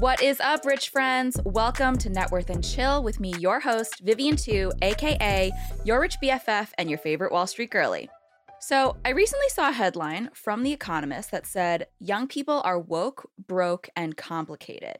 What is up, rich friends? Welcome to Net Worth and Chill with me, your host, Vivian Tu, aka your rich BFF and your favorite Wall Street girly. So, I recently saw a headline from The Economist that said young people are woke, broke, and complicated.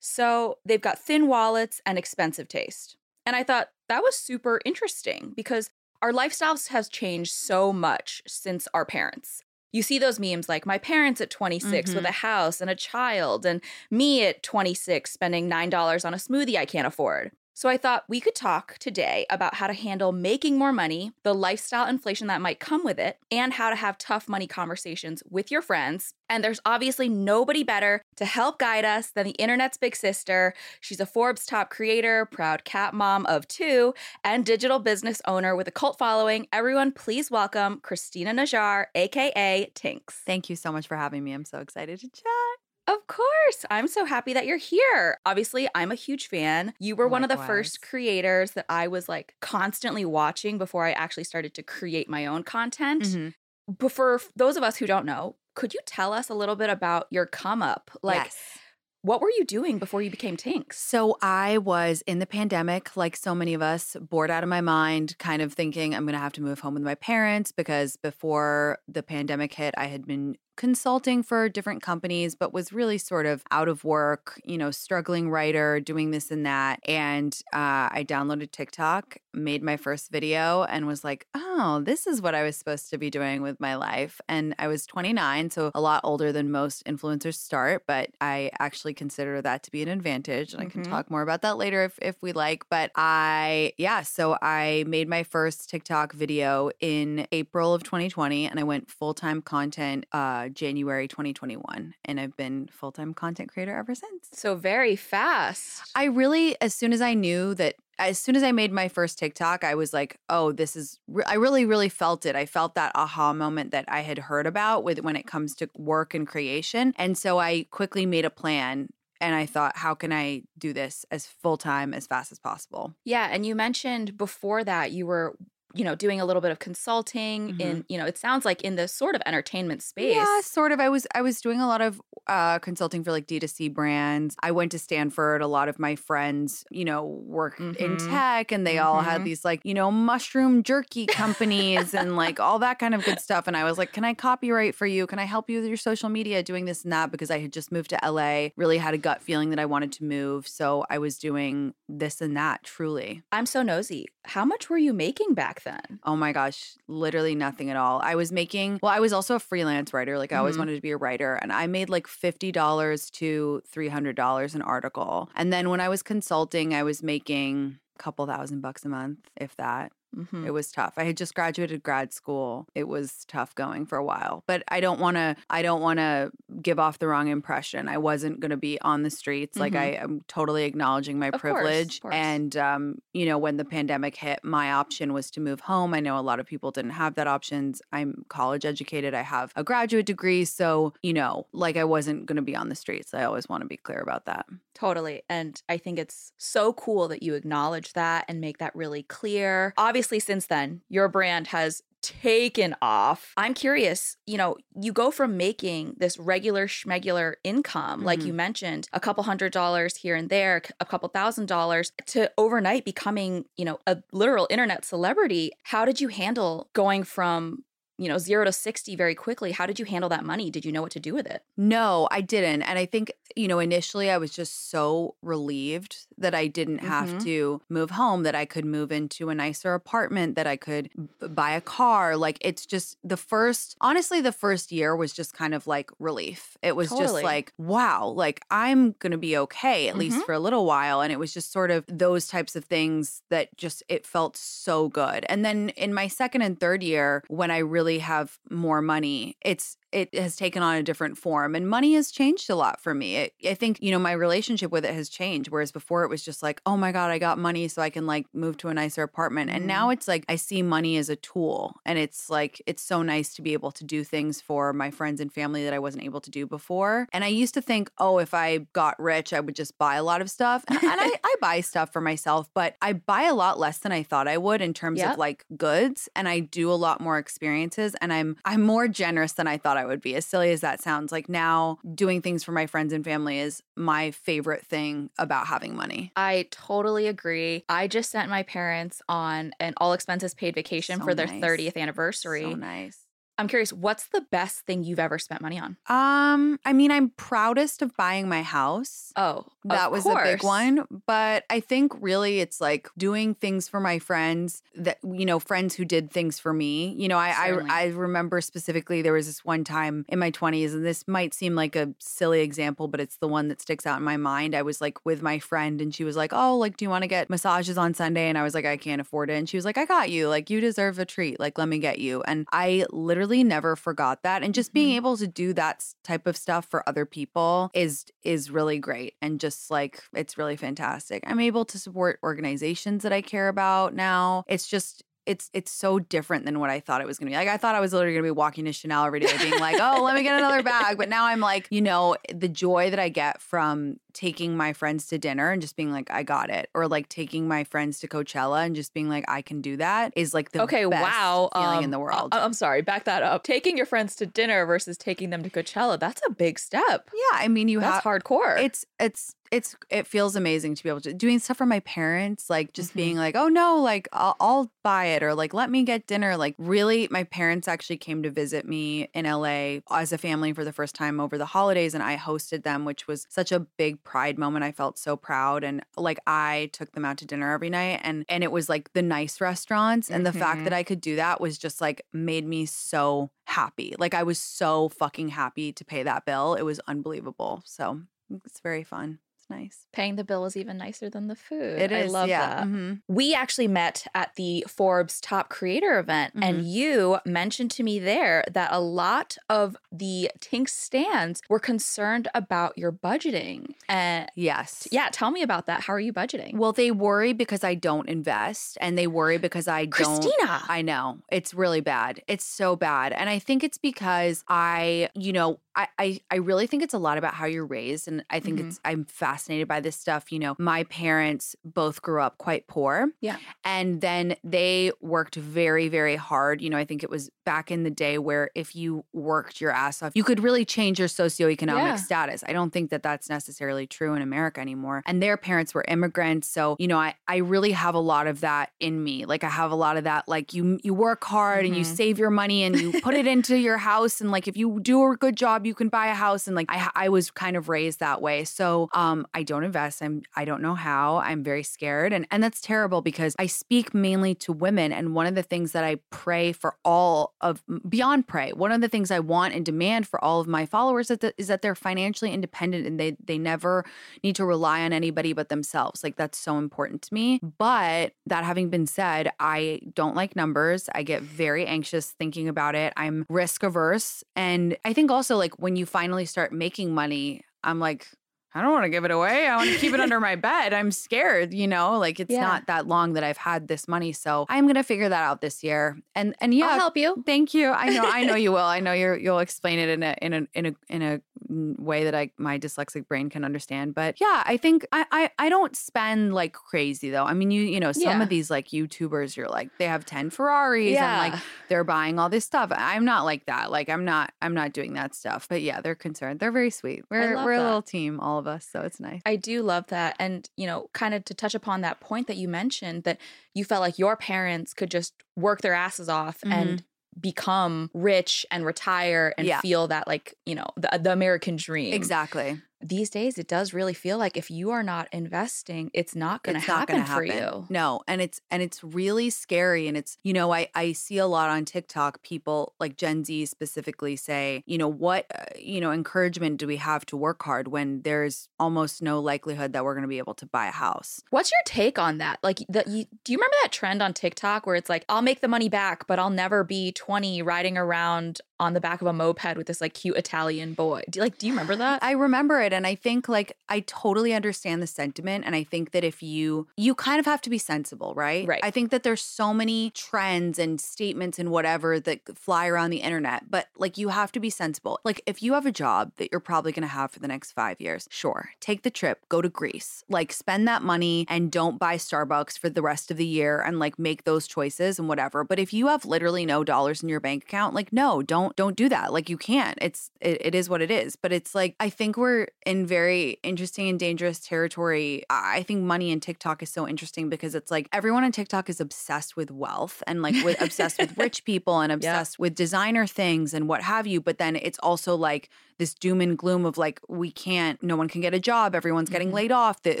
So, they've got thin wallets and expensive taste. And I thought that was super interesting because our lifestyles has changed so much since our parents you see those memes like my parents at 26 mm-hmm. with a house and a child, and me at 26 spending $9 on a smoothie I can't afford. So I thought we could talk today about how to handle making more money, the lifestyle inflation that might come with it, and how to have tough money conversations with your friends. And there's obviously nobody better to help guide us than the internet's big sister. She's a Forbes top creator, proud cat mom of two, and digital business owner with a cult following. Everyone, please welcome Christina Najjar, aka Tinx. Thank you so much for having me. I'm so excited to chat. Of course. I'm so happy that you're here. Obviously, I'm a huge fan. You were Likewise. one of the first creators that I was like constantly watching before I actually started to create my own content. Mm-hmm. But for those of us who don't know, could you tell us a little bit about your come up? Like, yes. What were you doing before you became Tinx? So I was in the pandemic, like so many of us, bored out of my mind, kind of thinking I'm going to have to move home with my parents because before the pandemic hit, I had been consulting for different companies, but was really sort of out of work, you know, struggling writer, doing this and that. And uh, I downloaded TikTok, made my first video, and was like, oh, this is what I was supposed to be doing with my life. And I was 29, so a lot older than most influencers start, but I actually consider that to be an advantage. And mm-hmm. I can mm-hmm. talk more about that later if, if we like. But I, yeah, so I made my first TikTok video in April of 2020, and I went full time content. Uh, January 2021. And I've been full time content creator ever since. So very fast. I really, as soon as I knew that as soon as I made my first TikTok, I was like, "Oh, this is." I really, really felt it. I felt that aha moment that I had heard about with when it comes to work and creation, and so I quickly made a plan. And I thought, how can I do this as full time as fast as possible? Yeah, and you mentioned before that you were you know, doing a little bit of consulting mm-hmm. in, you know, it sounds like in the sort of entertainment space. Yeah, sort of. I was I was doing a lot of uh, consulting for like D2C brands. I went to Stanford. A lot of my friends, you know, work mm-hmm. in tech and they mm-hmm. all had mm-hmm. these like, you know, mushroom jerky companies and like all that kind of good stuff. And I was like, can I copyright for you? Can I help you with your social media doing this and that? Because I had just moved to LA, really had a gut feeling that I wanted to move. So I was doing this and that truly. I'm so nosy. How much were you making back then? Oh my gosh, literally nothing at all. I was making, well, I was also a freelance writer. Like I always mm-hmm. wanted to be a writer. And I made like $50 to $300 an article. And then when I was consulting, I was making a couple thousand bucks a month, if that. Mm-hmm. It was tough. I had just graduated grad school. It was tough going for a while. But I don't want to I don't want to give off the wrong impression. I wasn't going to be on the streets. Mm-hmm. Like I am totally acknowledging my of privilege. Course, course. And um, you know, when the pandemic hit, my option was to move home. I know a lot of people didn't have that options. I'm college educated. I have a graduate degree, so, you know, like I wasn't going to be on the streets. I always want to be clear about that. Totally. And I think it's so cool that you acknowledge that and make that really clear. Obviously obviously, since then, your brand has taken off. I'm curious, you know, you go from making this regular schmegular income, mm-hmm. like you mm-hmm. mentioned, a couple hundred dollars here and there, a couple thousand dollars, to overnight becoming, you know, a literal internet celebrity. How did you handle going from you know, zero to 60 very quickly. How did you handle that money? Did you know what to do with it? No, I didn't. And I think, you know, initially I was just so relieved that I didn't have mm-hmm. to move home, that I could move into a nicer apartment, that I could b- buy a car. Like it's just the first, honestly, the first year was just kind of like relief. It was totally. just like, wow, like I'm going to be okay, at mm-hmm. least for a little while. And it was just sort of those types of things that just, it felt so good. And then in my second and third year, when I really really have more money, it's it has taken on a different form and money has changed a lot for me. It, I think, you know, my relationship with it has changed. Whereas before it was just like, oh my God, I got money so I can like move to a nicer apartment. Mm-hmm. And now mm-hmm. it's like, I see money as a tool. And it's like, it's so nice to be able to do things for my friends and family that I wasn't able to do before. And I used to think, oh, if I got rich, I would just buy a lot of stuff. And, and I, I, buy stuff for myself, but I buy a lot less than I thought I would in terms yep. of like goods. And I do a lot more experiences and I'm, I'm more generous than I thought I would be. As silly as that sounds, like now doing things for my friends and family is my favorite thing about having money. I totally agree. I just sent my parents on an all expenses paid vacation So for their nice. 30th anniversary. So nice. I'm curious, what's the best thing you've ever spent money on? Um, I mean, I'm proudest of buying my house. Oh, That was a big one. But I think really it's like doing things for my friends that, you know, friends who did things for me. You know, I, Certainly. I, I remember specifically there was this one time in my 20s, and this might seem like a silly example, but it's the one that sticks out in my mind. I was like with my friend and she was like, Oh, like, do you want to get massages on Sunday? And I was like, I can't afford it. And she was like, I got you. Like, you deserve a treat. Like, let me get you. And I literally never forgot that. And just being Mhm. able to do that type of stuff for other people is is really great and just like it's really fantastic. I'm able to support organizations that I care about now. It's just it's it's so different than what I thought it was gonna be. Like I thought I was literally gonna be walking to Chanel every day being like, oh, let me get another bag. But now I'm like, you know, the joy that I get from taking my friends to dinner and just being like, I got it. Or like taking my friends to Coachella and just being like, I can do that is like the Okay, best wow. feeling in um, the world. I- I'm sorry, back that up. Taking your friends to dinner versus taking them to Coachella, that's a big step. yeah, I mean you That's have hardcore. it's it's it's it feels amazing to be able to doing stuff for my parents like just Mhm. being like oh no like I'll, I'll buy it or like let me get dinner like really my parents actually came to visit me in LA as a family for the first time over the holidays and I hosted them which was such a big pride moment I felt so proud and like I took them out to dinner every night and and it was like the nice restaurants and the fact that mm-hmm. I could do that was just like made me so happy. Like I was so fucking happy to pay that bill. It was unbelievable. So it's very fun. It's nice. Paying the bill is even nicer than the food. It is. I love yeah. that. Mhm. We actually met at the Forbes Top Creator event, Mm-hmm. and you mentioned to me there that a lot of the Tinx stands were concerned about your budgeting. And Yes. yeah, tell me about that. How are you budgeting? Well, they worry because I don't invest, and they worry because I don't. Christina. I know it's really bad. It's so bad, and I think it's because I, you know, I, I, I really think it's a lot about how you're raised, and I think Mhm. it's. I'm fascinated by this stuff. You know, my parents both grew up quite poor, Yeah. and then they worked very, very hard. You know, I think it was back in the day where if you worked your ass off, you could really change your socioeconomic Yeah. status. I don't think that that's necessarily true in America anymore. And their parents were immigrants, so you know, I I really have a lot of that in me. Like I have a lot of that. Like you you work hard and you Mhm. save your money and you put it into your house, and like if you do a good job, you can buy a house. And like I I was kind of raised that way. So um, I don't invest. I'm I don't know how. I'm very scared, and and that's terrible because I speak mainly to women. And one of the things that I pray for all of beyond pray, one of the things I want and demand for all of my followers is that, is that they're financially independent and they they never need to rely on anybody but themselves. Like that's so important to me. But that having been said, I don't like numbers. I get very anxious thinking about it. I'm risk averse. And I think also like when you finally start making money, I'm like, I don't want to give it away. I want to keep it under my bed. I'm scared, you know, like it's Yeah. not that long that I've had this money. So I'm going to figure that out this year. And, and yeah, I'll help you. Thank you. I know. I know you will. I know you're. You'll explain it in a in a in a in a way that I my dyslexic brain can understand. But yeah, I think I I, I don't spend like crazy though. I mean, you you know some Yeah. of these like YouTubers, you're like they have ten Ferraris Yeah. and like they're buying all this stuff. I'm not like that. Like I'm not I'm not doing that stuff. But yeah, they're concerned. They're very sweet. We're we're a little team, all of us. So it's nice. I do love that. And, you know, kind of to touch upon that point that you mentioned that you felt like your parents could just work their asses off and mm-hmm. Become rich and retire and Yeah. feel that like, you know, the, the American dream. Exactly. These days it does really feel like if you are not investing, it's not going to happen, for happen. you. No, and it's and it's really scary. And it's you know I I see a lot on TikTok people like Gen Z specifically say you know what uh, you know encouragement do we have to work hard when there's almost no likelihood that we're going to be able to buy a house. What's your take on that? Like, the, you, do you remember that trend on TikTok where it's like, I'll make the money back, but I'll never be 20 riding around on the back of a moped with this like cute Italian boy? Do like, do you remember that? I remember it and I think like I totally understand the sentiment and I think that if you you kind of have to be sensible, right? Right. I think that there's so many trends and statements and whatever that fly around the internet, but like you have to be sensible. Like if you have a job that you're probably going to have for the next 5 years, sure, take the trip, go to Greece. Like spend that money and don't buy Starbucks for the rest of the year and like make those choices and whatever. But if you have literally no dollars in your bank account, like no, don't don't don't do that. Like you can't. It's it, it is what it is. But it's like I think we're in very interesting and dangerous territory. I think money in TikTok is so interesting because it's like everyone on TikTok is obsessed with wealth and like with obsessed with rich people and obsessed yeah. with designer things and what have you. But then it's also like this doom and gloom of like we can't no one can get a job everyone's getting mm-hmm. laid off the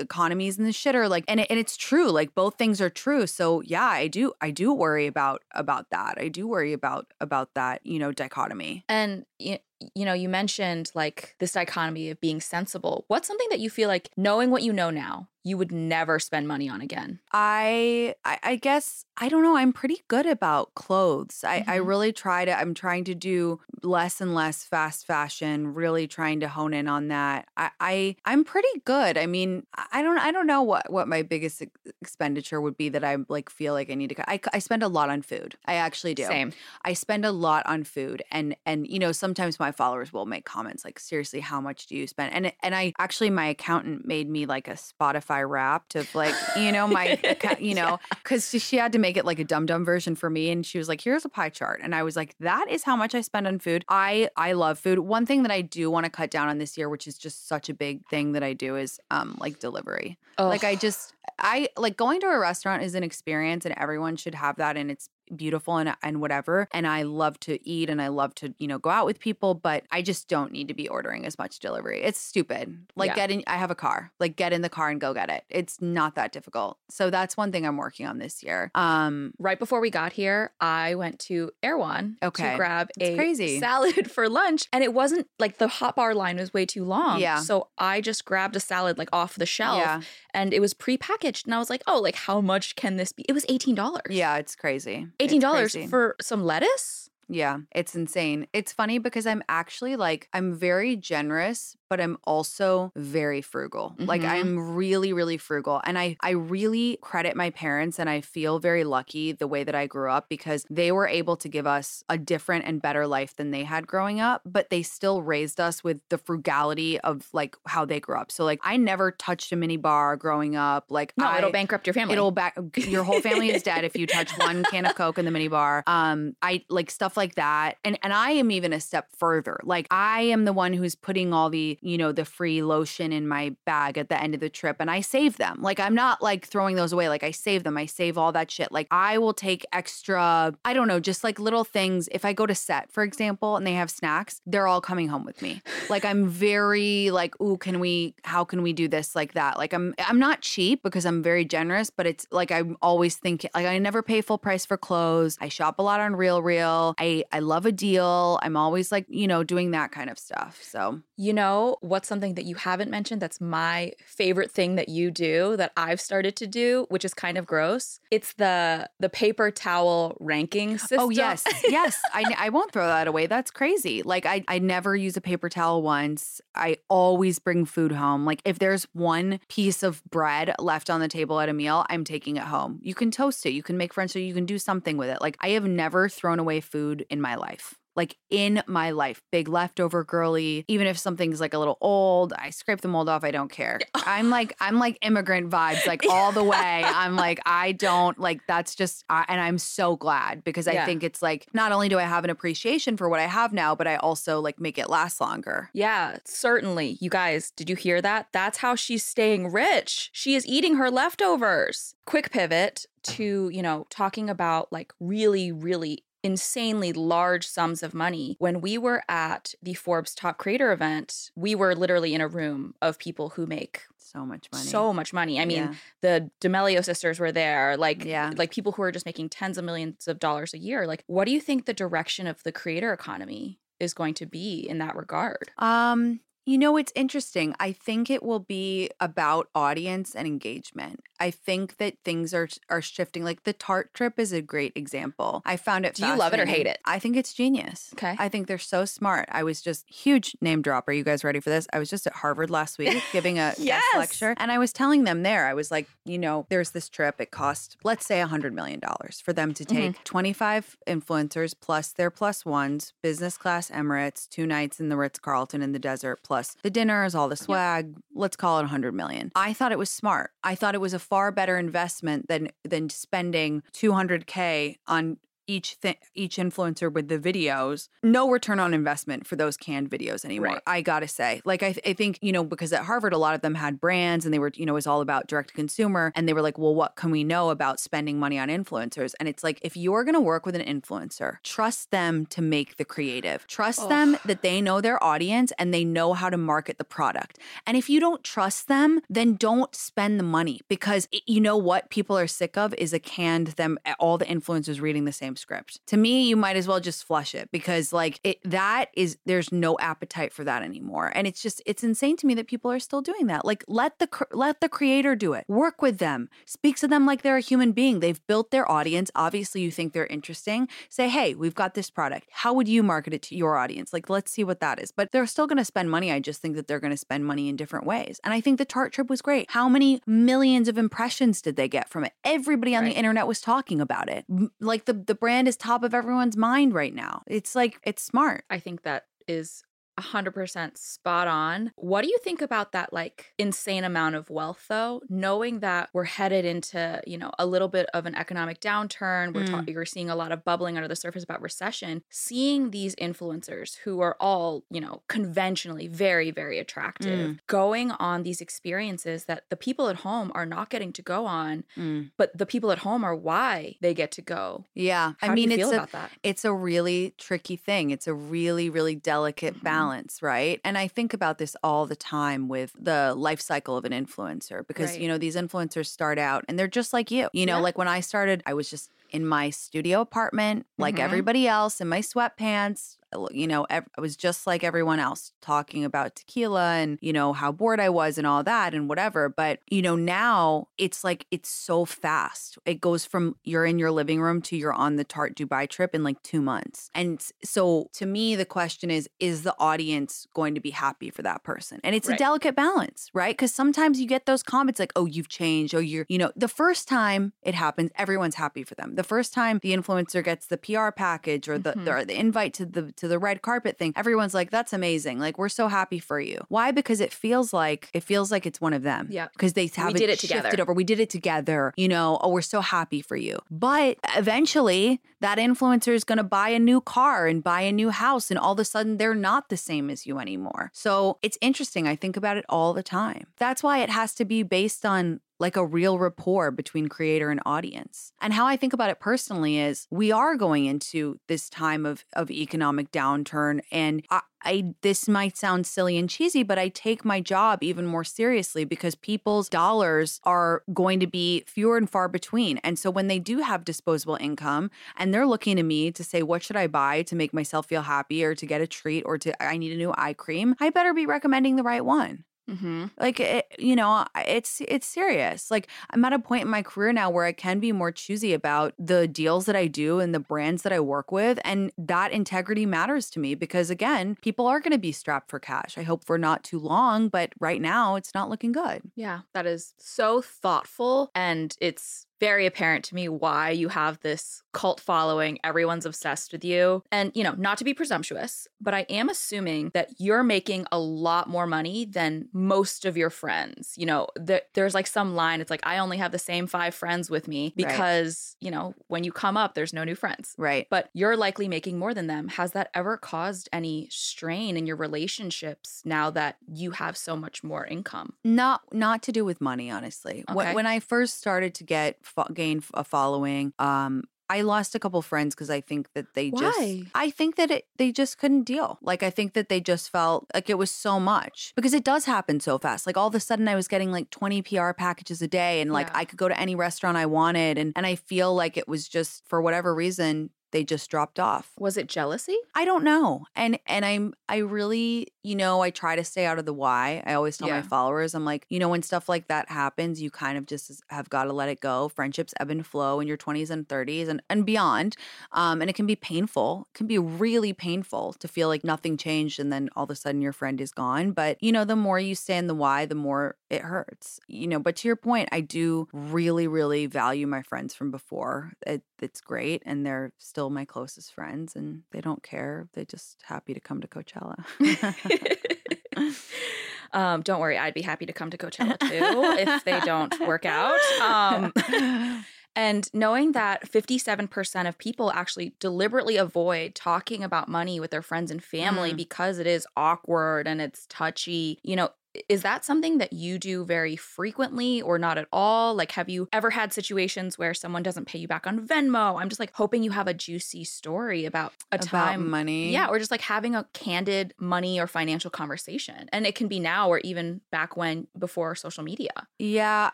economy's in the shitter like and, it, and it's true like both things are true so yeah i do i do worry about about that i do worry about about that you know dichotomy and you, you know you mentioned like this dichotomy of being sensible. What's something that you feel like knowing what you know now you would never spend money on again? I I, I guess I don't know. I'm pretty good about clothes. I, mm-hmm. I really try to. I'm trying to do less and less fast fashion. Really trying to hone in on that. I, I I'm pretty good. I mean, I don't I don't know what what my biggest expenditure would be that I like feel like I need to. I I spend a lot on food. I actually do. Same. I spend a lot on food, and and you know sometimes my followers will make comments like, seriously, how much do you spend? And and I actually my accountant made me like a Spotify Spotify wrapped of like, you know, my, you know, because yeah. she had to make it like a dumb dumb version for me. And she was like, here's a pie chart. And I was like, that is how much I spend on food. I, I love food. One thing that I do want to cut down on this year, which is just such a big thing that I do is um like delivery. Ugh. Like I just, I like going to a restaurant is an experience and everyone should have that and it's beautiful and and whatever and I love to eat and I love to you know go out with people but I just don't need to be ordering as much delivery. It's stupid. Like yeah. get in I have a car. Like get in the car and go get it. It's not that difficult. So that's one thing I'm working on this year. Um right before we got here, I went to Erewhon okay. to grab it's a crazy. salad for lunch and it wasn't like the hot bar line was way too long. Yeah. So I just grabbed a salad like off the shelf yeah. and it was pre-packaged and I was like, "Oh, like how much can this be?" It was $18. Yeah, it's crazy. $18 for some lettuce? Yeah, it's insane. It's funny because I'm actually like, I'm very generous, but I'm also very frugal. Mm-hmm. Like I'm really, really frugal. And I, I really credit my parents and I feel very lucky the way that I grew up because they were able to give us a different and better life than they had growing up, but they still raised us with the frugality of like how they grew up. So like I never touched a mini bar growing up. Like no, I, it'll bankrupt your family. It'll back your whole family is dead if you touch one can of Coke in the mini bar. Um, I like stuff like that. And and I am even a step further. Like I am the one who's putting all the you know, the free lotion in my bag at the end of the trip and I save them. Like I'm not like throwing those away. Like I save them. I save all that shit. Like I will take extra, I don't know, just like little things. If I go to set, for example, and they have snacks, they're all coming home with me. Like I'm very like, ooh, can we how can we do this like that? Like I'm I'm not cheap because I'm very generous, but it's like I'm always thinking like I never pay full price for clothes. I shop a lot on Real Real. I I love a deal. I'm always like, you know, doing that kind of stuff. So you know, what's something that you haven't mentioned that's my favorite thing that you do that I've started to do, which is kind of gross? It's the the paper towel ranking oh, system. Oh yes. yes. I I won't throw that away. That's crazy. Like I I never use a paper towel once. I always bring food home. Like if there's one piece of bread left on the table at a meal, I'm taking it home. You can toast it, you can make French, so you can do something with it. Like I have never thrown away food in my life like in my life. Big leftover girly. Even if something's like a little old, I scrape the mold off. I don't care. I'm like, I'm like immigrant vibes, like all the way. I'm like, I don't like that's just, uh, and I'm so glad because I yeah. think it's like, not only do I have an appreciation for what I have now, but I also like make it last longer. Yeah, certainly. You guys, did you hear that? That's how she's staying rich. She is eating her leftovers. Quick pivot to, you know, talking about like really, really insanely large sums of money. When we were at the Forbes Top Creator event, we were literally in a room of people who make so much money. So much money. I mean, yeah. the D'Amelio sisters were there, like yeah. like people who are just making tens of millions of dollars a year. Like what do you think the direction of the creator economy is going to be in that regard? Um, you know, it's interesting. I think it will be about audience and engagement. I think that things are are shifting. Like the Tarte trip is a great example. I found it. Do you love it or hate it? I think it's genius. Okay. I think they're so smart. I was just huge name dropper. Are you guys ready for this? I was just at Harvard last week giving a yes. guest lecture, and I was telling them there. I was like, you know, there's this trip. It cost let's say a hundred million dollars for them to take mm-hmm. 25 influencers plus their plus ones, business class Emirates, two nights in the Ritz Carlton in the desert plus the dinners, all the swag. Yeah. Let's call it a 100 million. I thought it was smart. I thought it was a far better investment than than spending 200k on each thing each influencer with the videos no return on investment for those canned videos anymore Right. i gotta say. Like I, th- I think you know because at harvard a lot of them had brands and they were you know it was all about direct to consumer and they were like well what can we know about spending money on influencers? And it's like if you're gonna work with an influencer trust them to make the creative. Trust them that they know their audience and they know how to market the product. And if you don't trust them then don't spend the money because it- you know what people are sick of is a canned them all the influencers reading the same script. To me you might as well just flush it because like it that is there's no appetite for that anymore. And it's just it's insane to me that people are still doing that. Like let the let the creator do it. Work with them. Speak to them like they're a human being. They've built their audience. Obviously you think they're interesting. Say hey we've got this product. How would you market it to your audience? Like let's see what that is. But they're still going to spend money. I just think that they're going to spend money in different ways. And i think the Tarte trip was great. How many millions of impressions did they get from it? Everybody on Right. the internet was talking about it. Like the the brand is top of everyone's mind right now. It's like it's smart. I think that is 100% spot on. What do you think about that like insane amount of wealth though, knowing that we're headed into, you know, a little bit of an economic downturn, we're ta- you're seeing a lot of bubbling under the surface about recession, seeing these influencers who are all, you know, conventionally very very attractive, going on these experiences that the people at home are not getting to go on, Mm. but the people at home are why they get to go. yeah How i mean it's a it's a really tricky thing. It's a really, really delicate Mhm. Balance, right? And I think about this all the time with the life cycle of an influencer because, Right. you know, these influencers start out and they're just like you. You know, Yeah. like when I started, I was just in my studio apartment, like Mhm. everybody else, in my sweatpants. You know, ev- I was just like everyone else talking about tequila and, you know, how bored I was and all that and whatever. But, you know, now it's like it's so fast. It goes from you're in your living room to you're on the Tarte Dubai trip in like two months. And so to me, the question is, is the audience going to be happy for that person? And it's a delicate balance, right? Because sometimes you get those comments like, oh, you've changed. Oh, you're, you know, the first time it happens, everyone's happy for them. The first time the influencer gets the PR package or the, Mhm. the, or the invite to the to the red carpet thing, everyone's like, that's amazing. Like, we're so happy for you. Why? Because it feels like it feels like it's one of them. Yeah. Because they have did it shifted together. over. We did it together. You know, oh, we're so happy for you. But eventually that influencer is gonna buy a new car and buy a new house, and all of a sudden they're not the same as you anymore. So it's interesting. I think about it all the time. That's why it has to be based on like a real rapport between creator and audience. And how I think about it personally is we are going into this time of of economic downturn and I, I this might sound silly and cheesy, but I take my job even more seriously because people's dollars are going to be fewer and far between. And so when they do have disposable income and they're looking to me to say what should I buy to make myself feel happy or to get a treat or to I need a new eye cream, I better be recommending the right one Mm-hmm. like it, you know it's it's serious like i'm at a point in my career now where i can be more choosy about the deals that i do and the brands that i work with and that integrity matters to me because again people are going to be strapped for cash i hope for not too long but right now it's not looking good Yeah, that is so thoughtful. And it's very apparent to me why you have this cult following. Everyone's obsessed with you. And, you know, not to be presumptuous, but I am assuming that you're making a lot more money than most of your friends. You know, there, there's like some line, it's like, I only have the same five friends with me Right. because, you know, when you come up, there's no new friends. right But you're likely making more than them. Has that ever caused any strain in your relationships now that you have so much more income? not not to do with money honestly Okay. when i first started to get fo- gain a following um I lost a couple friends because I think that they Why? just I think that it they just couldn't deal. Like I think that they just felt like it was so much because it does happen so fast. Like all of a sudden I was getting like 20 PR packages a day and like Yeah. I could go to any restaurant I wanted and and I feel like it was just for whatever reason they just dropped off. Was it jealousy? I don't know. And and I'm I really, you know, I try to stay out of the why. I always tell Yeah. my followers, I'm like, you know, when stuff like that happens, you kind of just have got to let it go. Friendships ebb and flow in your 20s and 30s and and beyond. Um and it can be painful. It can be really painful to feel like nothing changed and then all of a sudden your friend is gone, but you know, the more you stay in the why, the more it hurts. You know, but to your point, I do really really value my friends from before. It, it's great and they're still my closest friends and they don't care. They're just happy to come to Coachella. um, don't worry, I'd be happy to come to Coachella too if they don't work out. Um, And knowing that 57% of people actually deliberately avoid talking about money with their friends and family Mm. because it is awkward and it's touchy, you know, is that something that you do very frequently or not at all? Like, have you ever had situations where someone doesn't pay you back on Venmo? I'm just like hoping you have a juicy story about a About time. money. Yeah, or just like having a candid money or financial conversation. And it can be now or even back when before social media. Yeah,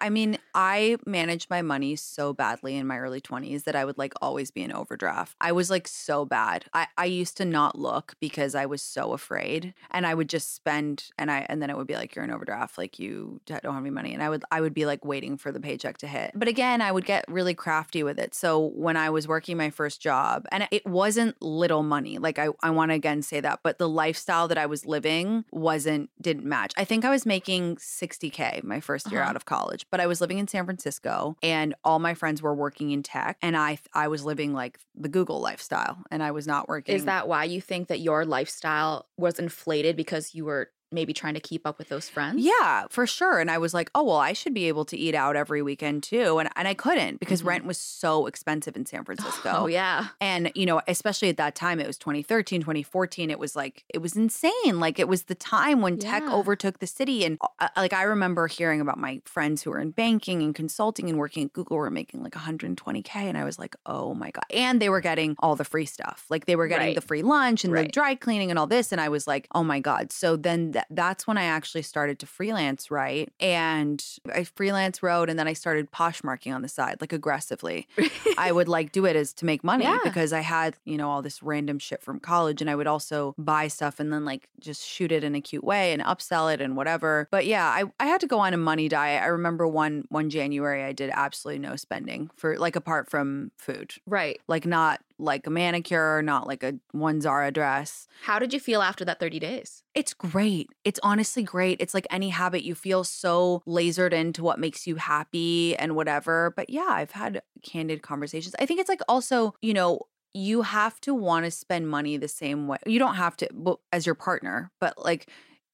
I mean, I managed my money so badly in my early 20s that I would like always be in overdraft. I was like so bad. I, I used to not look because I was so afraid and I would just spend and I and then it would be like you're in overdraft like you don't have any money and I would I would be like waiting for the paycheck to hit. But again, I would get really crafty with it. So when I was working my first job and it wasn't little money. Like I I want to again say that, but the lifestyle that I was living wasn't didn't match. I think I was making 60k my first year Uh-huh. out of college, but I was living in San Francisco and all my friends were working in tech and I I was living like the Google lifestyle and I was not working. Is that why you think that your lifestyle was inflated because you were maybe trying to keep up with those friends? Yeah, for sure. And I was like, oh, well, I should be able to eat out every weekend too. And, and I couldn't because Mhm. rent was so expensive in San Francisco. Oh, yeah. And, you know, especially at that time, it was 2013, 2014. It was like, it was insane. Like, it was the time when tech overtook the city. And uh, like, I remember hearing about my friends who were in banking and consulting and working at Google were making like 120K. And I was like, oh my God. And they were getting all the free stuff. Like, they were getting Right. the free lunch and the dry cleaning and all this. And I was like, oh my God. So then th- that's when I actually started to freelance, right? And I freelance wrote and then I started poshmarking on the side, like aggressively. I would like do it as to make money Yeah. because I had, you know, all this random shit from college and I would also buy stuff and then like just shoot it in a cute way and upsell it and whatever. But yeah, I, I had to go on a money diet. I remember one one January I did absolutely no spending for like apart from food. Right. Like not like a manicure, not like a one Zara dress. How did you feel after that 30 days? It's great. It's honestly great. It's like any habit, you feel so lasered into what makes you happy and whatever. But yeah, I've had candid conversations. I think it's like also, you know, you have to want to spend money the same way. You don't have to well, as your partner, but like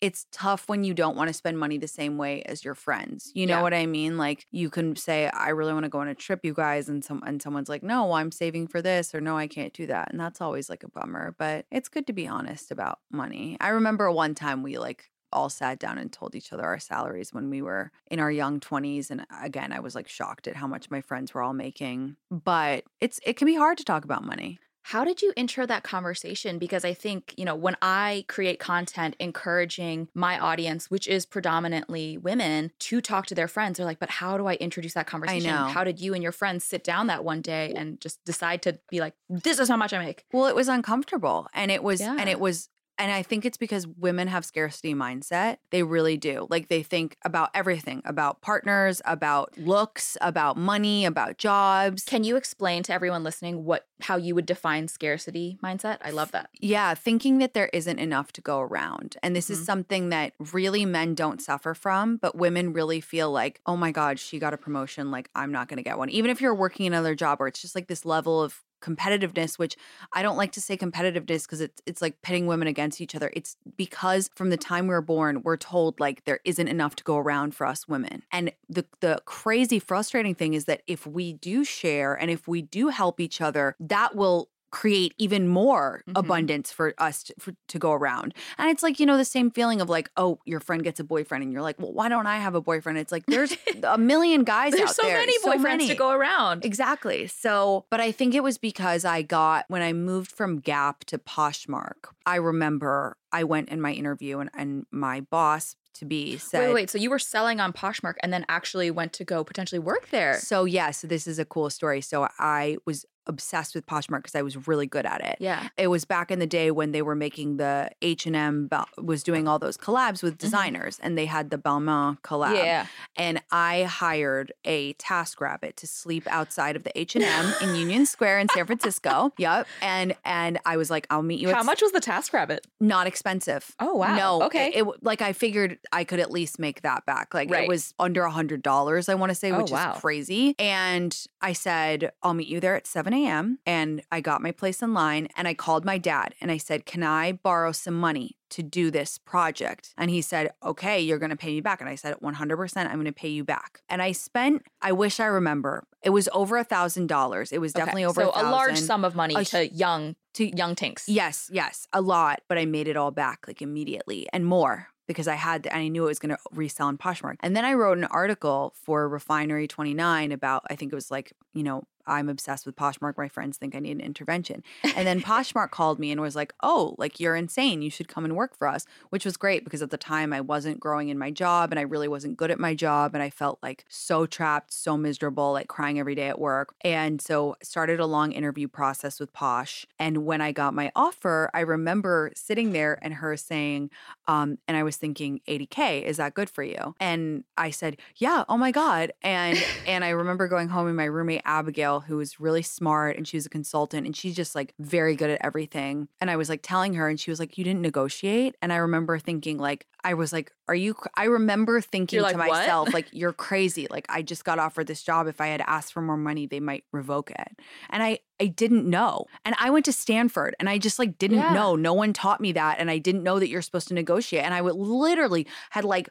it's tough when you don't want to spend money the same way as your friends. You know Yeah. what I mean? Like you can say, I really want to go on a trip, you guys, and some and someone's like, No, I'm saving for this, or no, I can't do that. And that's always like a bummer. But it's good to be honest about money. I remember one time we like all sat down and told each other our salaries when we were in our young 20s and uh, again I was like shocked at how much my friends were all making but it's it can be hard to talk about money How did you intro that conversation? Because I think, you know, when I create content encouraging my audience, which is predominantly women, to talk to their friends, they're like, but how do I introduce that conversation? know. How did you and your friends sit down that one day and just decide to be like, this is how much I make? Well, it was uncomfortable and it was and it was and I think it's because women have scarcity mindset. They really do. Like they think about everything, about partners, about looks, about money, about jobs. Can you explain to everyone listening what how you would define scarcity mindset? I love that. Yeah, thinking that there isn't enough to go around. And this Mhm. is something that really men don't suffer from, but women really feel like, oh my God, she got a promotion. Like, I'm not going to get one. Even if you're working another job or it's just like this level of competitiveness which I don't like to say competitiveness because it's it's like pitting women against each other. It's because from the time we were born, we're told like there isn't enough to go around for us women. And the the crazy frustrating thing is that if we do share and if we do help each other, that will create even more Mhm. abundance for us to, for, to go around. And it's like, you know, the same feeling of like, oh, your friend gets a boyfriend and you're like, well, why don't I have a boyfriend? It's like, there's a million guys There's out so there. many boyfriends many. to go around. Exactly. So, but I think it was because I got, when I moved from Gap to Poshmark, I remember I went in my interview and, and my boss to be said, Wait, wait, wait. So you were selling on Poshmark and then actually went to go potentially work there. So, yeah, so this is a cool story. So, I was obsessed with Poshmark because I was really good at it. Yeah. It was back in the day when they were making the H and M was doing all those collabs with designers, and they had the Balmain collab. Mm-hmm. Yeah. And I hired a TaskRabbit to sleep outside of the H and M in Union Square in San Francisco. Yep. And and I was like, I'll meet you. How much was the TaskRabbit? Not expensive. Oh, wow. No. Okay. It, it- like I figured I could at least make that back. Like Right. it was under a hundred dollars. I want to say, Oh, which wow. is crazy. And I said, I'll meet you there at a.m. and I got my place in line and I called my dad and I said, Can I borrow some money? To do this project. And he said, Okay, you're gonna pay me back. And I said, 100%, I'm gonna pay you back. And I spent, I wish I remember, it was over a thousand dollars. It was definitely over so a, a large sum of money A to young to- young Tinx. Yes, yes, a lot, but I made it all back like immediately and more because I had and I knew it was going to resell in Poshmark. And then I wrote an article for Refinery 29 about I think it was like, you know, I'm obsessed with Poshmark. My friends think I need an intervention. And then Poshmark called me and was like, "Oh, like you're insane. You should come and work for us." Which was great because at the time I wasn't growing in my job and I really wasn't good at my job and I felt like so trapped, so miserable, like crying every day at work. And so started a long interview process with Posh. And when I got my offer, I remember sitting there and her saying, um, and I was thinking, 80K, is that good for you? And I said, Yeah, oh my God. And and I remember going home and my roommate Abigail, who was really smart and she was a consultant and she's just like very good at everything. And I was like telling her, and she was like, You didn't negotiate. And I remember thinking, like, I was like, Are you cr-" I remember thinking You're to like, "What?" myself, like, you're crazy. Like, I just got offered this job. If I had asked for more money, they might revoke it. And I I didn't know. And I went to Stanford and I just like didn't Yeah. know. No one taught me that. And I didn't know that you're supposed to negotiate. And I would literally had like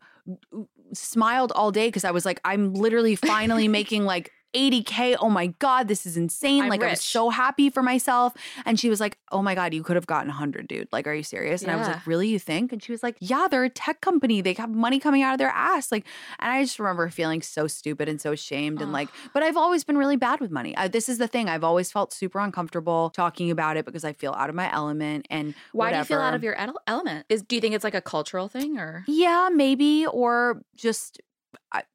smiled all day because I was like, I'm literally finally making like 80K. Oh my God, this is insane. I'm like, I was so happy for myself. And she was like, Oh my God, you could have gotten 100, dude. Like, are you serious? And I was like, Really, you think? And she was like, Yeah, they're a tech company. They have money coming out of their ass. Like, and I just remember feeling so stupid and so ashamed. And like, but I've always been really bad with money. I, this is the thing. I've always felt super uncomfortable talking about it because I feel out of my element. And Why do you feel out of your ele- element? Is do you think it's like a cultural thing or Yeah, maybe, or just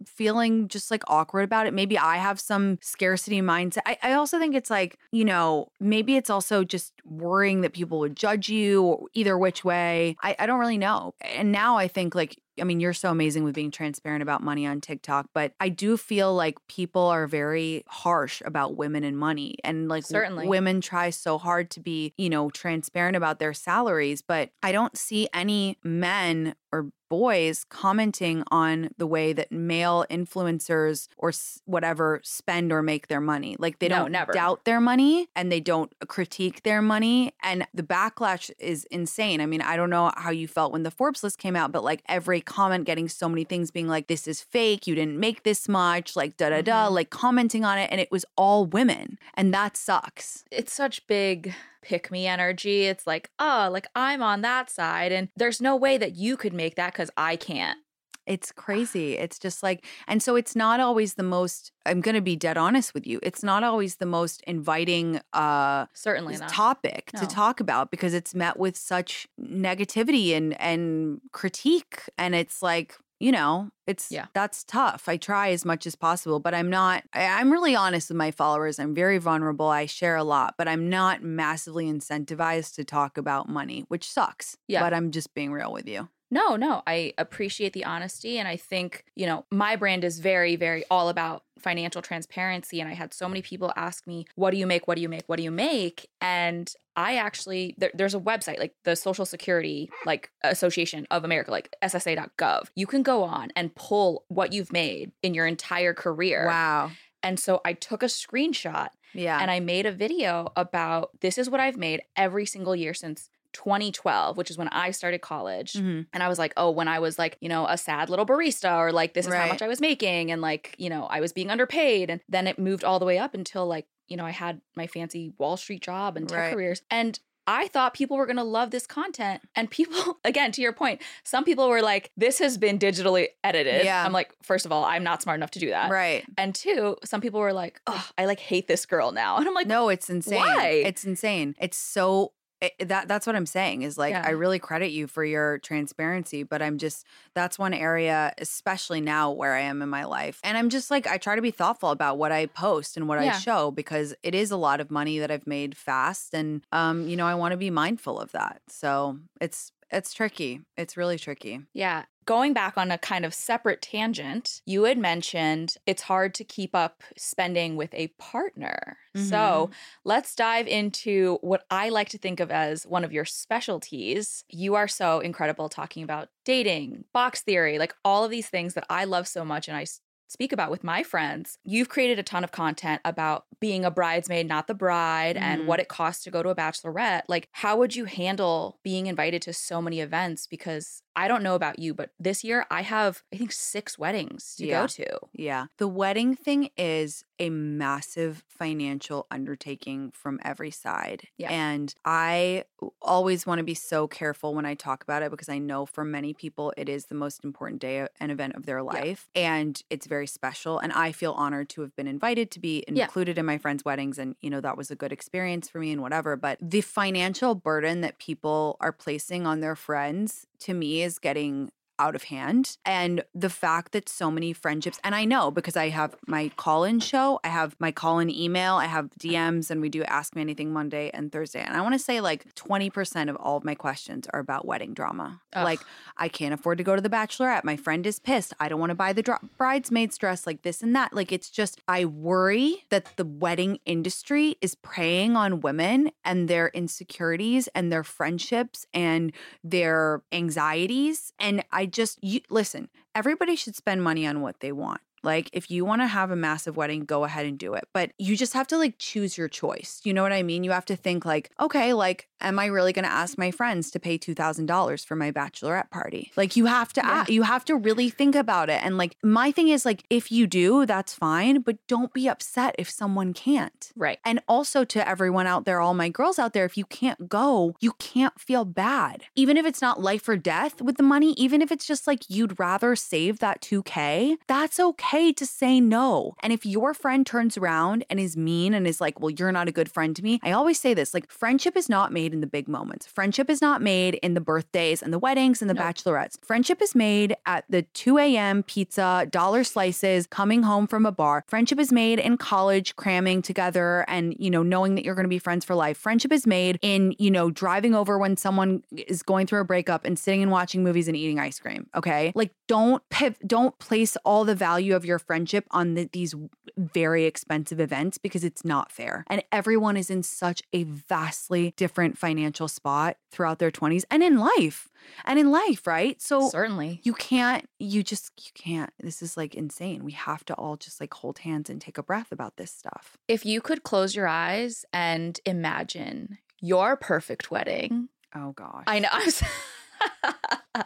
feeling just like awkward about it. Maybe I have some scarcity mindset. I, I also think it's like, you know, maybe it's also just worrying that people would judge you or either which way. I, I don't really know. And now I think like, I mean, you're so amazing with being transparent about money on TikTok, but I do feel like people are very harsh about women and money. And like, w- Certainly. women try so hard to be, you know, transparent about their salaries, but I don't see any men or boys commenting on the way that male influencers or s- whatever spend or make their money. Like they No, don't never. doubt their money and they don't critique their money. And the backlash is insane. I mean, I don't know how you felt when the Forbes list came out, but like every comment getting so many things being like, this is fake, you didn't make this much, like da da da, Mhm. like commenting on it. And it was all women. And that sucks. it's such big pick me energy. It's like, oh, like I'm on that side and there's no way that you could make that cuz I can't. It's crazy. It's just like, and so it's not always the most, I'm going to be dead honest with you. It's not always the most inviting uh Certainly not. topic No. to talk about because it's met with such negativity and and critique and it's like you know it's Yeah. that's tough i try as much as possible but i'm not I, i'm really honest with my followers i'm very vulnerable i share a lot but i'm not massively incentivized to talk about money which sucks Yeah. but i'm just being real with you No, no, I appreciate the honesty. And I think, you know, my brand is very, very all about financial transparency. And I had so many people ask me, what do you make? What do you make? What do you make? And I actually, there, there's a website, like the Social Security like Association of America, like SSA.gov. You can go on and pull what you've made in your entire career. wow And so I took a screenshot yeah and I made a video about this is what I've made every single year since 2012, which is when I started college. Mhm. And I was like, oh, when I was like, you know, a sad little barista, or like, this is how much I was making. And like, you know, I was being underpaid. And then it moved all the way up until like, you know, I had my fancy Wall Street job and tech Right. careers. And I thought people were going to love this content. And people, again, to your point, some people were like, this has been digitally edited. Yeah. I'm like, first of all, I'm not smart enough to do that. right And two, some people were like, oh, I like hate this girl now. And I'm like, no it's insane why? it's insane it's so it, that that's what I'm saying is like Yeah. I really credit you for your transparency, but I'm just that's one area, especially now where I am in my life, and I'm just like I try to be thoughtful about what I post and what I show because it is a lot of money that I've made fast, and um, you know I want to be mindful of that. So it's it's tricky. It's really tricky. Yeah. Going back on a kind of separate tangent, you had mentioned it's hard to keep up spending with a partner. So mm-hmm. let's dive into what I like to think of as one of your specialties. You are so incredible talking about dating, box theory, like all of these things that I love so much. And I speak about with my friends. You've created a ton of content about being a bridesmaid, not the bride, mm. and what it costs to go to a bachelorette. Like, how would you handle being invited to so many events? Because I don't know about you, but this year I have, I think, six weddings to yeah. go to. Yeah. The wedding thing is a massive financial undertaking from every side. Yeah. And I always want to be so careful when I talk about it because I know for many people it is the most important day and event of their life. Yeah. And it's very special. And I feel honored to have been invited to be included yeah. in my friends' weddings. And, you know, that was a good experience for me and whatever. But the financial burden that people are placing on their friends to me is getting out of hand. And the fact that so many friendships, and I know because I have my call in show, I have my call in email, I have DMs, and we do Ask Me Anything Monday and Thursday. And I want to say like 20% of all of my questions are about wedding drama. Ugh. Like, I can't afford to go to the bachelorette. My friend is pissed. I don't want to buy the dr- bridesmaid's dress, like this and that. Like, it's just, I worry that the wedding industry is preying on women and their insecurities and their friendships and their anxieties. And I just you, listen, everybody should spend money on what they want. Like, if you want to have a massive wedding, go ahead and do it. But you just have to like choose your choice. You know what I mean? You have to think, like, okay, like, am I really going to ask my friends to pay $2,000 for my bachelorette party? Like, you have to, yeah. you have to really think about it. And like, my thing is, like, if you do, that's fine, but don't be upset if someone can't. Right. And also to everyone out there, all my girls out there, if you can't go, you can't feel bad. Even if it's not life or death with the money, even if it's just like you'd rather save that 2K, that's okay okay to say no. And if your friend turns around and is mean and is like, well, you're not a good friend to me, I always say this like, friendship is not made in the big moments. Friendship is not made in the birthdays and the weddings and the bachelorettes. Friendship is made at the 2 a.m. pizza, dollar slices, coming home from a bar. Friendship is made in college, cramming together and, you know, knowing that you're going to be friends for life. Friendship is made in, you know, driving over when someone is going through a breakup and sitting and watching movies and eating ice cream. Okay. Like, don't piv- don't place all the value of your friendship on the, these very expensive events because it's not fair. And everyone is in such a vastly different financial spot throughout their 20s and in life. And in life, right? So certainly you can't, you just, you can't. This is like insane. We have to all just like hold hands and take a breath about this stuff. If you could close your eyes and imagine your perfect wedding. Mm. Oh gosh. I know.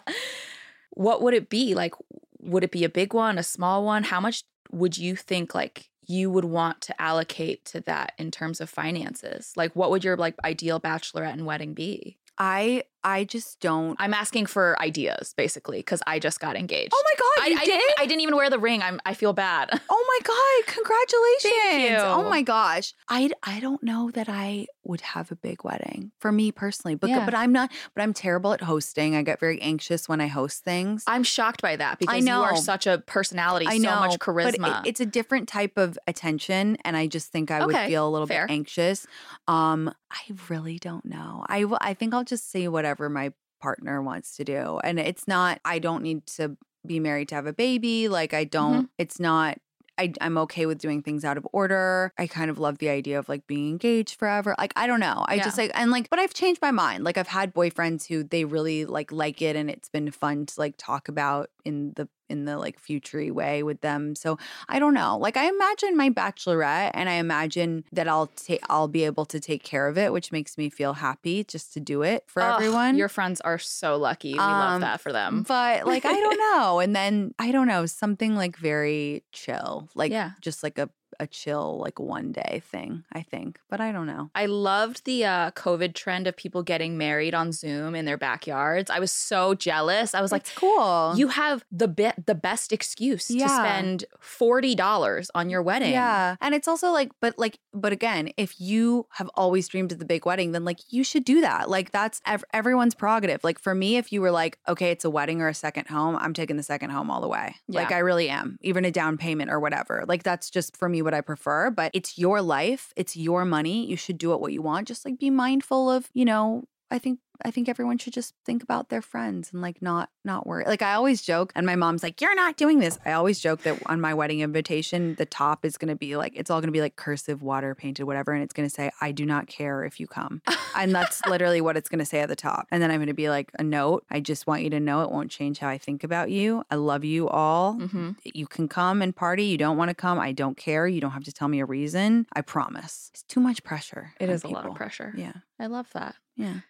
what would it be? Like, would it be a big one, a small one? How much would you think like you would want to allocate to that in terms of finances? Like what would your like ideal bachelorette and wedding be? I I just don't. I'm asking for ideas basically because I just got engaged. Oh my god, you I, did? I didn't, I didn't even wear the ring. I'm I feel bad. Oh my god, congratulations! Thank you. Oh my gosh, I I don't know that I would have a big wedding for me personally, but yeah. but I'm not. But I'm terrible at hosting. I get very anxious when I host things. I'm shocked by that because I know. you are such a personality, I know, so much charisma. But it, it's a different type of attention, and I just think I okay, would feel a little fair. bit anxious. Um, I really don't know. I I think I'll just say whatever my partner wants to do. And it's not, I don't need to be married to have a baby. Like, I don't, mm-hmm. it's not I, am okay with doing things out of order. I kind of love the idea of like being engaged forever. Like, I don't know. I yeah. just like, and like, but I've changed my mind. Like, I've had boyfriends who they really like like it and it's been fun to like talk about in the in the like futury way with them. So I don't know. Like I imagine my bachelorette and I imagine that I'll take I'll be able to take care of it, which makes me feel happy just to do it for oh, everyone. Your friends are so lucky. We um, love that for them. But like I don't know. And then I don't know, something like very chill. Like yeah. just like a a chill like one day thing, I think. But I don't know. I loved the uh, COVID trend of people getting married on Zoom in their backyards. I was so jealous. I was That's like, cool. You have the bit the best excuse yeah. to spend forty dollars on your wedding. Yeah, and it's also like, but like, but again, if you have always dreamed of the big wedding, then like you should do that. Like that's ev- everyone's prerogative. Like for me, if you were like, okay, it's a wedding or a second home, I'm taking the second home all the way. Yeah. Like I really am, even a down payment or whatever. Like that's just for me what I prefer, but it's your life, it's your money. You should do it what you want. Just like be mindful of, you know, I think I think everyone should just think about their friends and like not not worry. Like I always joke, and my mom's like, "You're not doing this." I always joke that on my wedding invitation, the top is going to be like it's all going to be like cursive, water painted, whatever, and it's going to say, "I do not care if you come," and that's literally what it's going to say at the top. And then I'm going to be like a note. I just want you to know it won't change how I think about you. I love you all. Mm-hmm. You can come and party. You don't want to come. I don't care. You don't have to tell me a reason. I promise. It's too much pressure. It is is a lot of pressure. Yeah. I love that. Yeah.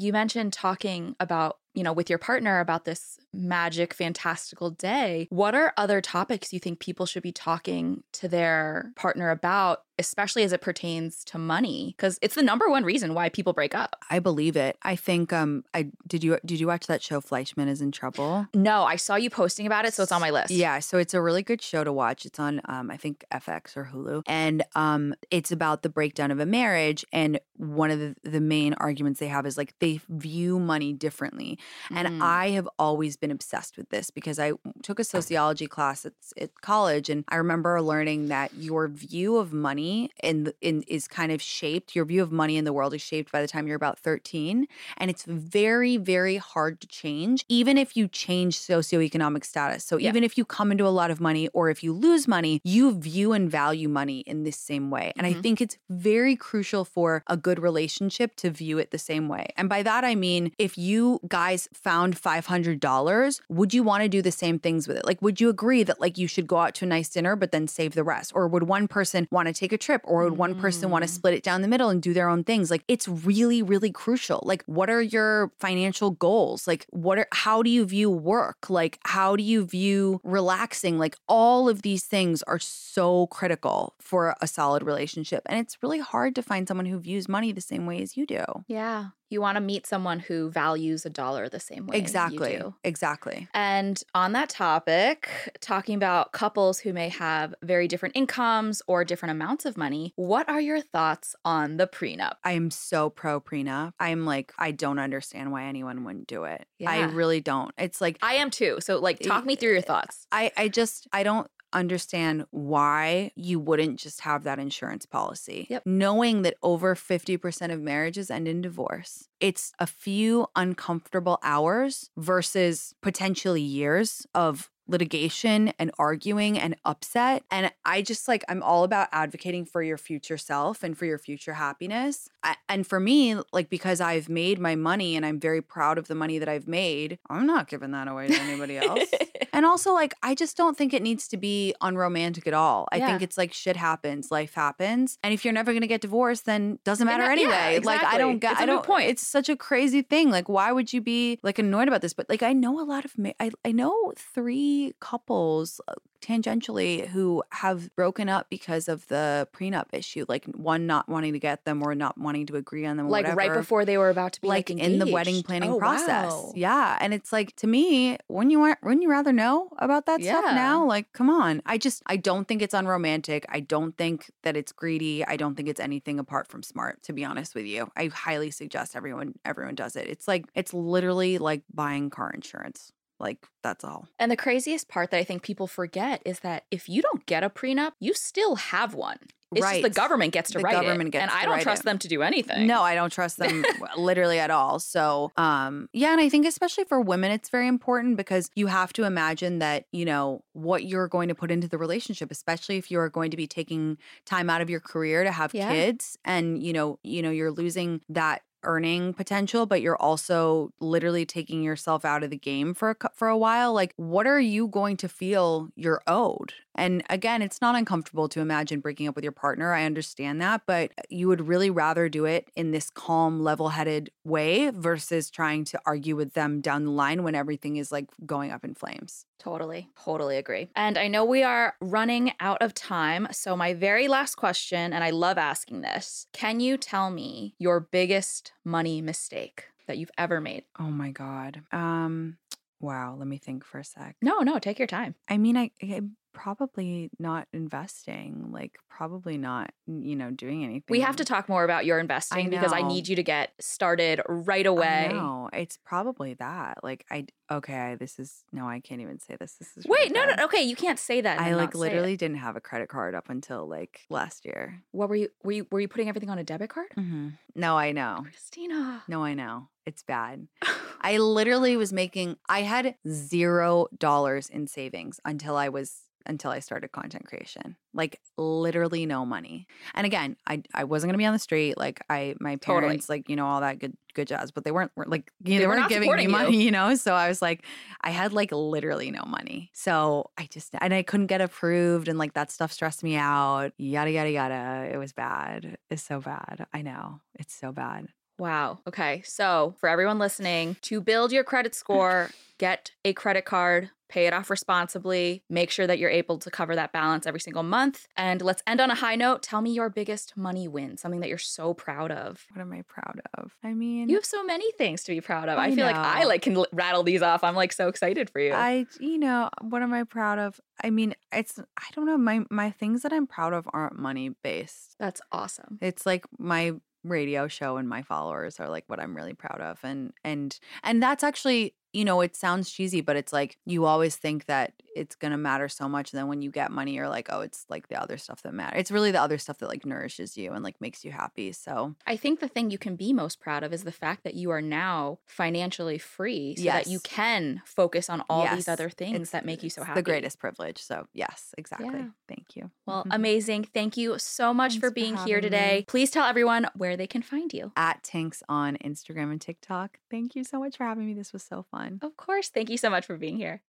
You mentioned talking about, you know, with your partner about this magic, fantastical day. What are other topics you think people should be talking to their partner about, especially as it pertains to money? Because it's the number one reason why people break up. I believe it. I think um I did you did you watch that show Fleishman is in trouble? No, I saw you posting about it, so it's on my list. Yeah, so it's a really good show to watch. It's on um I think FX or Hulu. And um it's about the breakdown of a marriage and one of the, the main arguments they have is like they view money differently. And Mm. I have always been obsessed with this because I took a sociology class at, at college and I remember learning that your view of money in, the- in is kind of shaped your view of money in the world is shaped by the time you're about 13 and it's very very hard to change even if you change socioeconomic status. So Yeah. even if you come into a lot of money or if you lose money, you view and value money in this same way. And I Mhm. think it's very crucial for a good relationship to view it the same way. And by that I mean if you guys found $500, would you want to do the same things with it? Like would you agree that like you should go out to a nice dinner but then save the rest? Or would one person want to take a trip or would one person want to Mm. split it down the middle and do their own things? Like it's really really crucial. Like what are your financial goals? Like what are how do you view work? Like how do you view relaxing? Like all of these things are so critical for a solid relationship. And it's really hard to find someone who views money the same way as you do. Yeah. You want to meet someone who values a dollar the same way. Exactly. Exactly. And on that topic, talking about couples who may have very different incomes or different amounts of money, what are your thoughts on the prenup? I am so pro prenup. I'm like, I don't understand why anyone wouldn't do it. I really don't. It's like I am too. So, like, talk me through your thoughts. I, I just I don't understand why you wouldn't just have that insurance policy. Yep. Knowing that over 50% of marriages end in divorce. It's a few uncomfortable hours versus potentially years of litigation and arguing and upset. And I just like, I'm all about advocating for your future self and for your future happiness. I, and for me, like, because I've made my money and I'm very proud of the money that I've made, I'm not giving that away to anybody else. And also, like, I just don't think it needs to be unromantic at all. I think it's like shit happens, life happens, and if you're never gonna get divorced, then doesn't matter yeah, anyway. Like, I don't exactly. get. I don't. point. It's such a crazy thing. Like, why would you be like annoyed about this? But like, I know a lot of. Ma- I I know three couples. uh, Tangentially, who have broken up because of the prenup issue, like one not wanting to get them or not wanting to agree on them, like, right before they were about to be like, like in the wedding planning Oh, process. wow. Yeah, and it's like to me, wouldn't you want, wouldn't you rather know about that stuff now? Like, come on. I just I don't think it's unromantic. I don't think that it's greedy. I don't think it's anything apart from smart. To be honest with you, I highly suggest everyone everyone does it. It's like it's literally like buying car insurance. Like that's all. And the craziest part that I think people forget is that if you don't get a prenup, you still have one. It's just the government gets to The write government it. gets and I don't trust it. them to do anything. No, I don't trust them literally at all. So, um, yeah, and I think especially for women, it's very important because you have to imagine that you know what you're going to put into the relationship, especially if you are going to be taking time out of your career to have Yeah. kids, and you know, you know, you're losing that earning potential but you're also literally taking yourself out of the game for a, for a while like what are you going to feel you're owed and again it's not uncomfortable to imagine breaking up with your partner i understand that but you would really rather do it in this calm level-headed way versus trying to argue with them down the line when everything is like going up in flames Totally, totally agree. And I know we are running out of time. So, my very last question, and I love asking this can you tell me your biggest money mistake that you've ever made? oh my god um Wow, let me think for a sec. No, no, take your time. I mean, I, I probably not investing, like probably not, you know, doing anything. We have to talk more about your investing because I need you to get started right away. No, it's probably that. Like I okay, this is no, I can't even say this. This is Wait, really no, no, okay, you can't say that. I like literally didn't have a credit card up until like last year. What were you? Were you? Were you putting everything on a debit card? Mm-hmm. No, I know. Christina. No, I know. It's bad. I literally was making I had 0 dollars in savings until I was until I started content creation. Like literally no money. And again, I I wasn't to be on the street like I my Totally. parents like, you know, all that good good jazz, but they weren't were, like you know, They they, were weren't giving me you. money, you know? So I was like I had like literally no money. So I just and I couldn't get approved and like that stuff stressed me out. Yada yada yada. It was bad. It's so bad. I know. It's so bad. Wow. Okay. So, for everyone listening, to build your credit score, get a credit card, pay it off responsibly, make sure that you're able to cover that balance every single month. And let's end on a high note. Tell me your biggest money win, something that you're so proud of. What am I proud of? I mean, You have so many things to be proud of. I, I feel like I like can l- rattle these off. I'm like so excited for you. I, you know, what am I proud of? I mean, it's, I don't know. My, my things that I'm proud of aren't money based. That's awesome. It's like my radio show and my followers are like what I'm really proud of. And, and, and that's actually, you know, it sounds cheesy, but it's like you always think that it's going to matter so much. And then when you get money, you're like, oh, it's like the other stuff that matters. It's really the other stuff that like nourishes you and like makes you happy. So, I think the thing you can be most proud of is the fact that you are now financially free so that you can focus on all these other things it's- that make you so happy. The greatest privilege. So, yes, exactly. Yeah. Thank you. Well, Mhm. amazing. Thank you so much Thanks for for being here today. me. Please tell everyone where they can find you. at Tinx on Instagram and TikTok. Thank you so much for having me. This was so fun. Of course. Thank you so much for being here.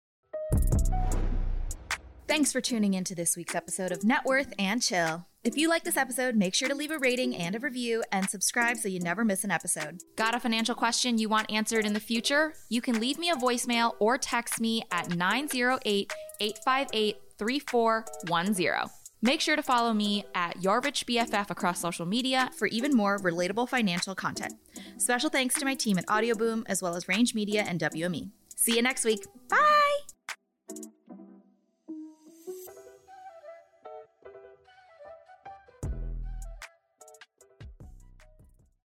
Thanks for tuning into this week's episode of Net Worth and Chill. If you like this episode, make sure to leave a rating and a review and subscribe so you never miss an episode. Got a financial question you want answered in the future? You can leave me a voicemail or text me at 908 858 3410. Make sure to follow me at Your Rich BFF across social media for even more relatable financial content. Special thanks to my team at Audioboom, as well as Range Media and WME. See you next week. Bye!